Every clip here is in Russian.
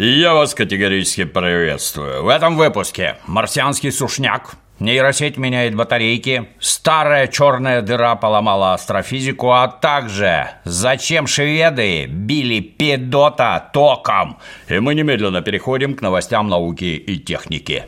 Я вас категорически приветствую. В этом выпуске марсианский сушняк, нейросеть меняет батарейки, старая черная дыра поломала астрофизику, а также зачем шведы били педота током. И мы немедленно переходим к новостям науки и техники.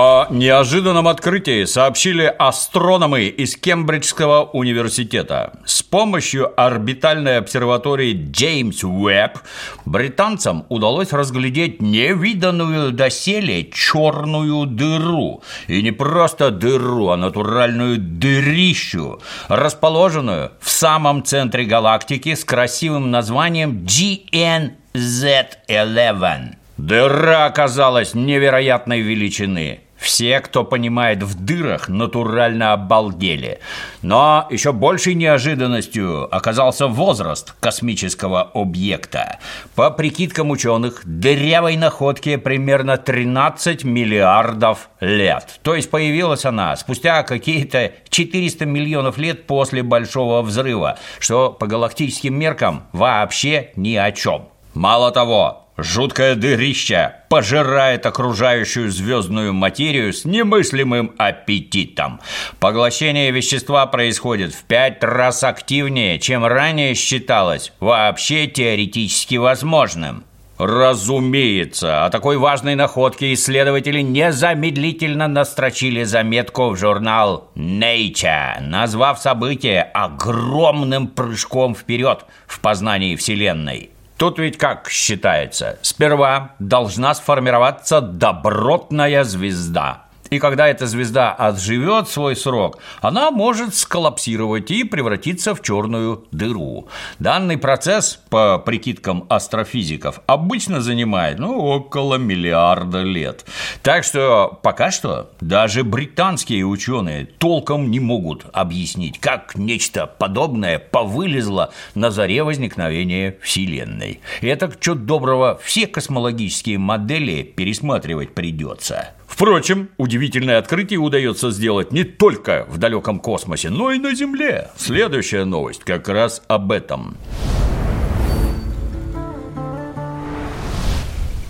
О неожиданном открытии сообщили астрономы из Кембриджского университета. С помощью орбитальной обсерватории Джеймс Уэбб британцам удалось разглядеть невиданную доселе черную дыру. И не просто дыру, а натуральную дырищу, расположенную в самом центре галактики с красивым названием GNZ11. Дыра оказалась невероятной величины. Все, кто понимает в дырах, натурально обалдели. Но еще большей неожиданностью оказался возраст космического объекта. По прикидкам ученых, дырявой находке примерно 13 миллиардов лет. То есть появилась она спустя какие-то 400 миллионов лет после Большого взрыва, что по галактическим меркам вообще ни о чем. Мало того, Жуткое дырище пожирает окружающую звездную материю с немыслимым аппетитом. Поглощение вещества происходит в пять раз активнее, чем ранее считалось вообще теоретически возможным. Разумеется, о такой важной находке исследователи незамедлительно настрочили заметку в журнал Nature, назвав событие огромным прыжком вперед в познании Вселенной. Тут ведь как считается? Сперва должна сформироваться добротная звезда – и когда эта звезда отживет свой срок, она может сколлапсировать и превратиться в черную дыру. Данный процесс, по прикидкам астрофизиков, обычно занимает ну, около миллиарда лет. Так что пока что даже британские ученые толком не могут объяснить, как нечто подобное повылезло на заре возникновения Вселенной. И это, что доброго, все космологические модели пересматривать придется. Впрочем, удивительное открытие удается сделать не только в далеком космосе, но и на Земле. Следующая новость как раз об этом.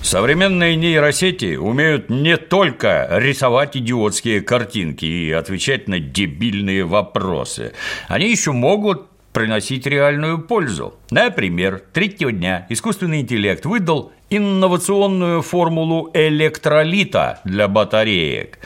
Современные нейросети умеют не только рисовать идиотские картинки и отвечать на дебильные вопросы. Они еще могут приносить реальную пользу. Например, третьего дня искусственный интеллект выдал инновационную формулу электролита для батареек.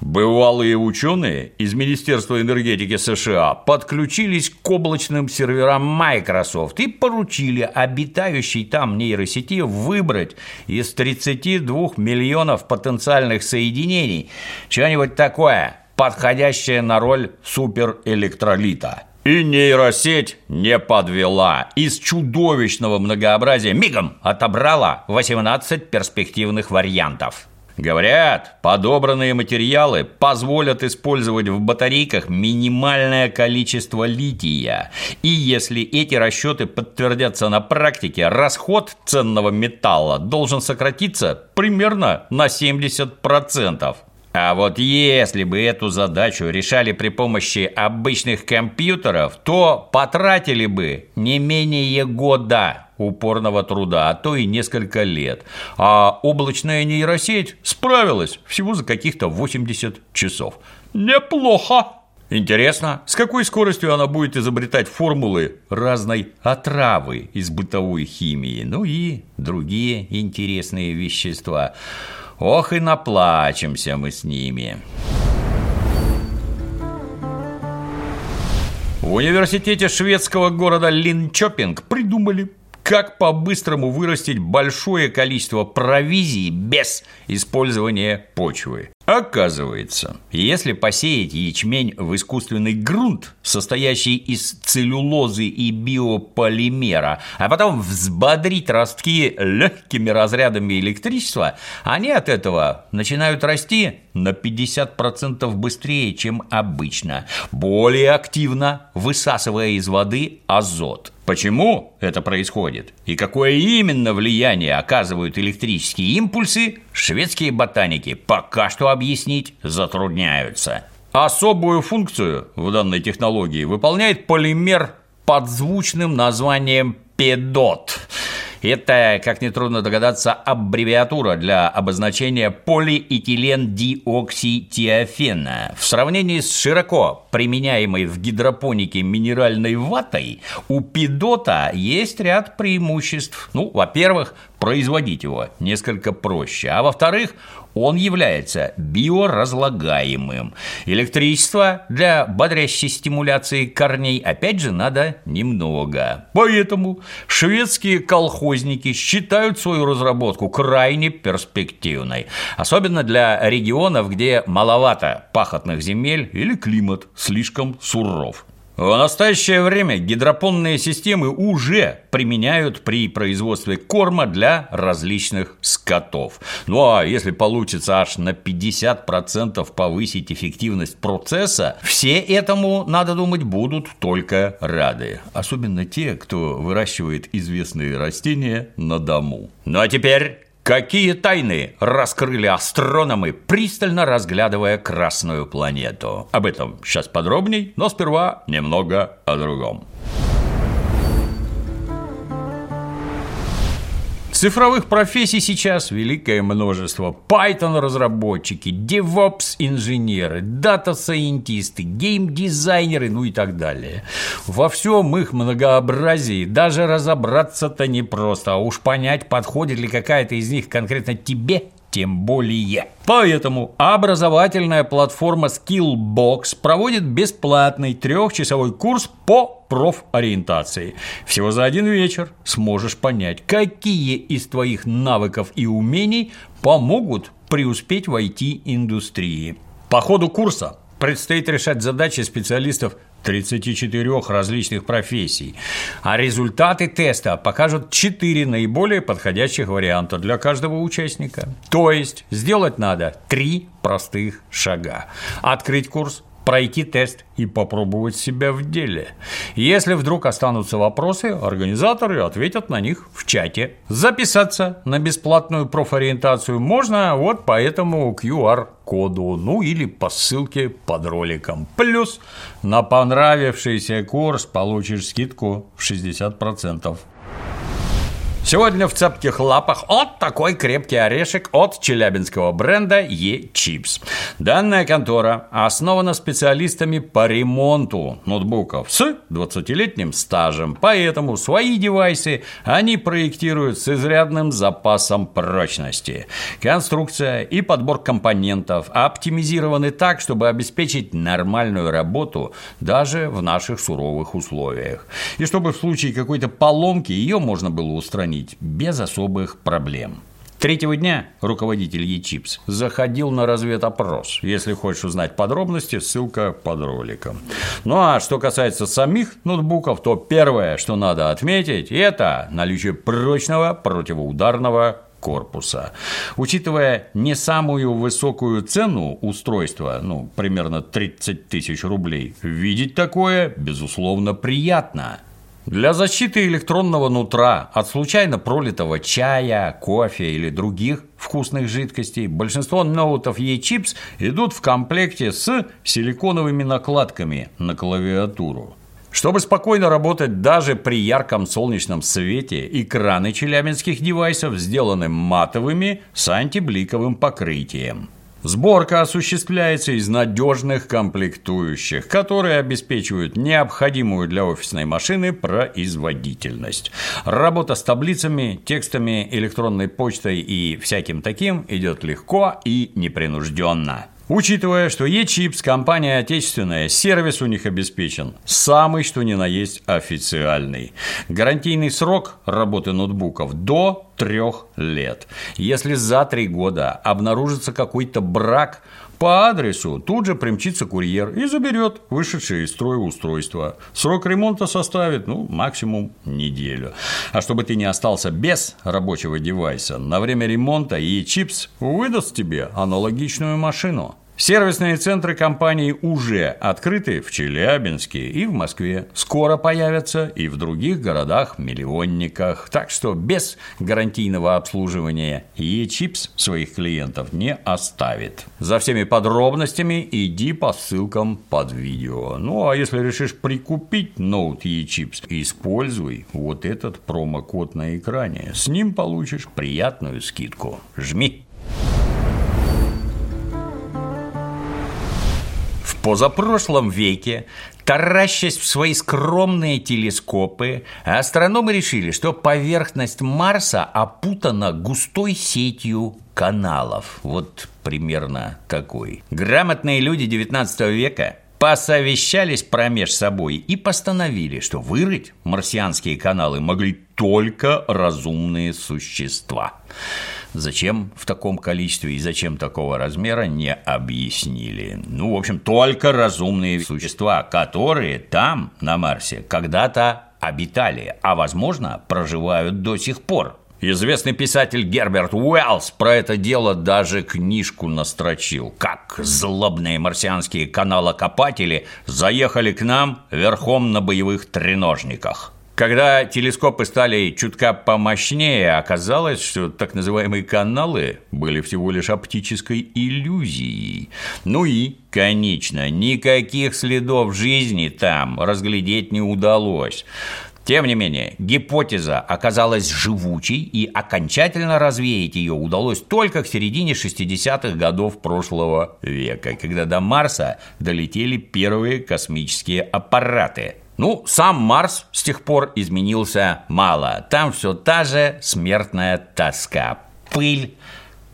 Бывалые ученые из Министерства энергетики США подключились к облачным серверам Microsoft и поручили обитающей там нейросети выбрать из 32 миллионов потенциальных соединений что-нибудь такое, подходящее на роль суперэлектролита – и нейросеть не подвела. Из чудовищного многообразия мигом отобрала 18 перспективных вариантов. Говорят, подобранные материалы позволят использовать в батарейках минимальное количество лития. И если эти расчеты подтвердятся на практике, расход ценного металла должен сократиться примерно на 70%. А вот если бы эту задачу решали при помощи обычных компьютеров, то потратили бы не менее года упорного труда, а то и несколько лет. А облачная нейросеть справилась всего за каких-то 80 часов. Неплохо! Интересно, с какой скоростью она будет изобретать формулы разной отравы из бытовой химии, ну и другие интересные вещества. Ох и наплачемся мы с ними. В университете шведского города Линчопинг придумали, как по-быстрому вырастить большое количество провизии без использования почвы. Оказывается, если посеять ячмень в искусственный грунт, состоящий из целлюлозы и биополимера, а потом взбодрить ростки легкими разрядами электричества, они от этого начинают расти на 50% быстрее, чем обычно, более активно высасывая из воды азот. Почему это происходит и какое именно влияние оказывают электрические импульсы, шведские ботаники пока что объяснить затрудняются. Особую функцию в данной технологии выполняет полимер под звучным названием «Педот». Это, как нетрудно догадаться, аббревиатура для обозначения полиэтилен-диокситиофена. В сравнении с широко применяемой в гидропонике минеральной ватой, у педота есть ряд преимуществ. Ну, во-первых, производить его несколько проще, а во-вторых, он является биоразлагаемым. Электричество для бодрящей стимуляции корней опять же надо немного. Поэтому шведские колхозники считают свою разработку крайне перспективной. Особенно для регионов, где маловато пахотных земель или климат слишком суров. В настоящее время гидропонные системы уже применяют при производстве корма для различных скотов. Ну а если получится аж на 50% повысить эффективность процесса, все этому, надо думать, будут только рады. Особенно те, кто выращивает известные растения на дому. Ну а теперь Какие тайны раскрыли астрономы, пристально разглядывая Красную планету? Об этом сейчас подробней, но сперва немного о другом. Цифровых профессий сейчас великое множество. Python-разработчики, DevOps-инженеры, дата-сайентисты, гейм-дизайнеры, ну и так далее. Во всем их многообразии даже разобраться-то непросто, а уж понять, подходит ли какая-то из них конкретно тебе – тем более. Поэтому образовательная платформа Skillbox проводит бесплатный трехчасовой курс по профориентации. Всего за один вечер сможешь понять, какие из твоих навыков и умений помогут преуспеть в IT-индустрии. По ходу курса предстоит решать задачи специалистов 34 различных профессий, а результаты теста покажут 4 наиболее подходящих варианта для каждого участника. То есть сделать надо 3 простых шага. Открыть курс, пройти тест и попробовать себя в деле. Если вдруг останутся вопросы, организаторы ответят на них в чате. Записаться на бесплатную профориентацию можно вот по этому QR-коду, ну или по ссылке под роликом. Плюс на понравившийся курс получишь скидку в 60%. Сегодня в цепких лапах от такой крепкий орешек от челябинского бренда E-Chips. Данная контора основана специалистами по ремонту ноутбуков с 20-летним стажем, поэтому свои девайсы они проектируют с изрядным запасом прочности. Конструкция и подбор компонентов оптимизированы так, чтобы обеспечить нормальную работу даже в наших суровых условиях. И чтобы в случае какой-то поломки ее можно было устранить устранить без особых проблем. Третьего дня руководитель eChips заходил на разведопрос. Если хочешь узнать подробности, ссылка под роликом. Ну а что касается самих ноутбуков, то первое, что надо отметить, это наличие прочного противоударного корпуса. Учитывая не самую высокую цену устройства, ну, примерно 30 тысяч рублей, видеть такое, безусловно, приятно. Для защиты электронного нутра от случайно пролитого чая, кофе или других вкусных жидкостей большинство ноутов E-Chips идут в комплекте с силиконовыми накладками на клавиатуру. Чтобы спокойно работать даже при ярком солнечном свете, экраны челябинских девайсов сделаны матовыми с антибликовым покрытием. Сборка осуществляется из надежных комплектующих, которые обеспечивают необходимую для офисной машины производительность. Работа с таблицами, текстами, электронной почтой и всяким таким идет легко и непринужденно. Учитывая, что E-Chips – компания отечественная, сервис у них обеспечен самый что ни на есть официальный. Гарантийный срок работы ноутбуков до трех лет. Если за три года обнаружится какой-то брак, по адресу тут же примчится курьер и заберет вышедшее из строя устройство. Срок ремонта составит, ну, максимум неделю. А чтобы ты не остался без рабочего девайса, на время ремонта и чипс выдаст тебе аналогичную машину. Сервисные центры компании уже открыты в Челябинске и в Москве. Скоро появятся и в других городах-миллионниках. Так что без гарантийного обслуживания e-чипс своих клиентов не оставит. За всеми подробностями иди по ссылкам под видео. Ну а если решишь прикупить ноут e-чипс, используй вот этот промокод на экране. С ним получишь приятную скидку. Жми! Позапрошлом веке, таращась в свои скромные телескопы, астрономы решили, что поверхность Марса опутана густой сетью каналов. Вот примерно такой. Грамотные люди XIX века посовещались промеж собой и постановили, что вырыть марсианские каналы могли только разумные существа. Зачем в таком количестве и зачем такого размера, не объяснили. Ну, в общем, только разумные существа, которые там, на Марсе, когда-то обитали, а, возможно, проживают до сих пор. Известный писатель Герберт Уэллс про это дело даже книжку настрочил. Как злобные марсианские каналокопатели заехали к нам верхом на боевых треножниках. Когда телескопы стали чутка помощнее, оказалось, что так называемые каналы были всего лишь оптической иллюзией. Ну и, конечно, никаких следов жизни там разглядеть не удалось. Тем не менее, гипотеза оказалась живучей, и окончательно развеять ее удалось только к середине 60-х годов прошлого века, когда до Марса долетели первые космические аппараты – ну, сам Марс с тех пор изменился мало. Там все та же смертная тоска. Пыль,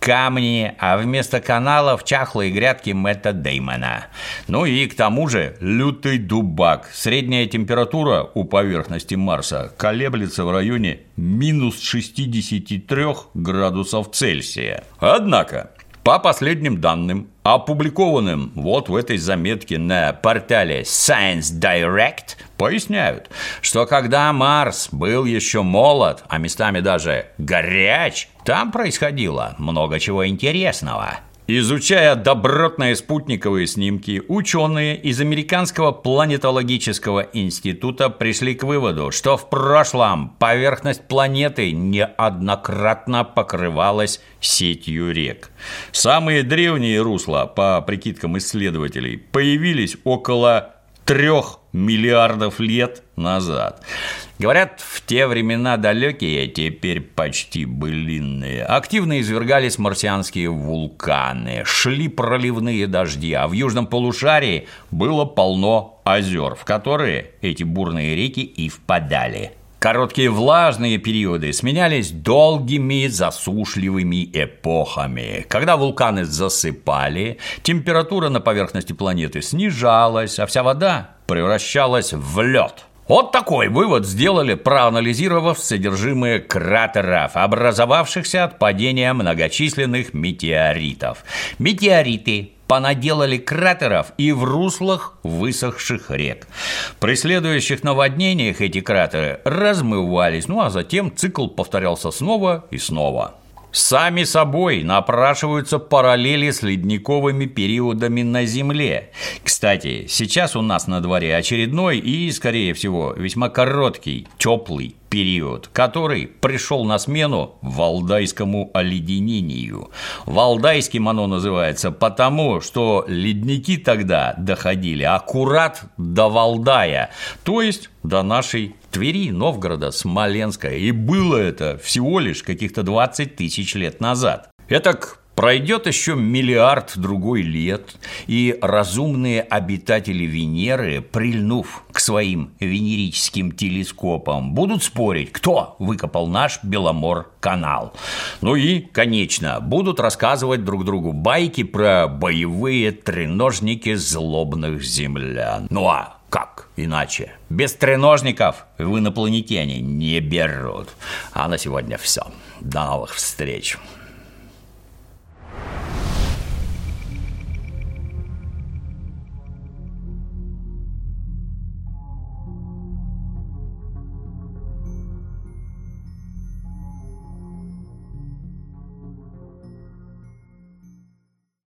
камни, а вместо каналов чахлые грядки Мэтта Деймона. Ну и к тому же лютый дубак. Средняя температура у поверхности Марса колеблется в районе минус 63 градусов Цельсия. Однако по последним данным, опубликованным вот в этой заметке на портале Science Direct, поясняют, что когда Марс был еще молод, а местами даже горяч, там происходило много чего интересного. Изучая добротные спутниковые снимки, ученые из Американского планетологического института пришли к выводу, что в прошлом поверхность планеты неоднократно покрывалась сетью рек. Самые древние русла, по прикидкам исследователей, появились около трех миллиардов лет назад. Говорят, в те времена далекие, теперь почти былинные, активно извергались марсианские вулканы, шли проливные дожди, а в южном полушарии было полно озер, в которые эти бурные реки и впадали. Короткие влажные периоды сменялись долгими засушливыми эпохами. Когда вулканы засыпали, температура на поверхности планеты снижалась, а вся вода превращалась в лед. Вот такой вывод сделали, проанализировав содержимое кратеров, образовавшихся от падения многочисленных метеоритов. Метеориты понаделали кратеров и в руслах высохших рек. При следующих наводнениях эти кратеры размывались, ну а затем цикл повторялся снова и снова. Сами собой напрашиваются параллели с ледниковыми периодами на Земле. Кстати, сейчас у нас на дворе очередной и, скорее всего, весьма короткий, теплый период, который пришел на смену валдайскому оледенению. Валдайским оно называется потому, что ледники тогда доходили аккурат до Валдая, то есть до нашей Твери, Новгорода, Смоленска. И было это всего лишь каких-то 20 тысяч лет назад. Этак Пройдет еще миллиард другой лет, и разумные обитатели Венеры, прильнув к своим венерическим телескопам, будут спорить, кто выкопал наш Беломор-канал. Ну и, конечно, будут рассказывать друг другу байки про боевые треножники злобных землян. Ну а как иначе? Без треножников в инопланетяне не берут. А на сегодня все. До новых встреч.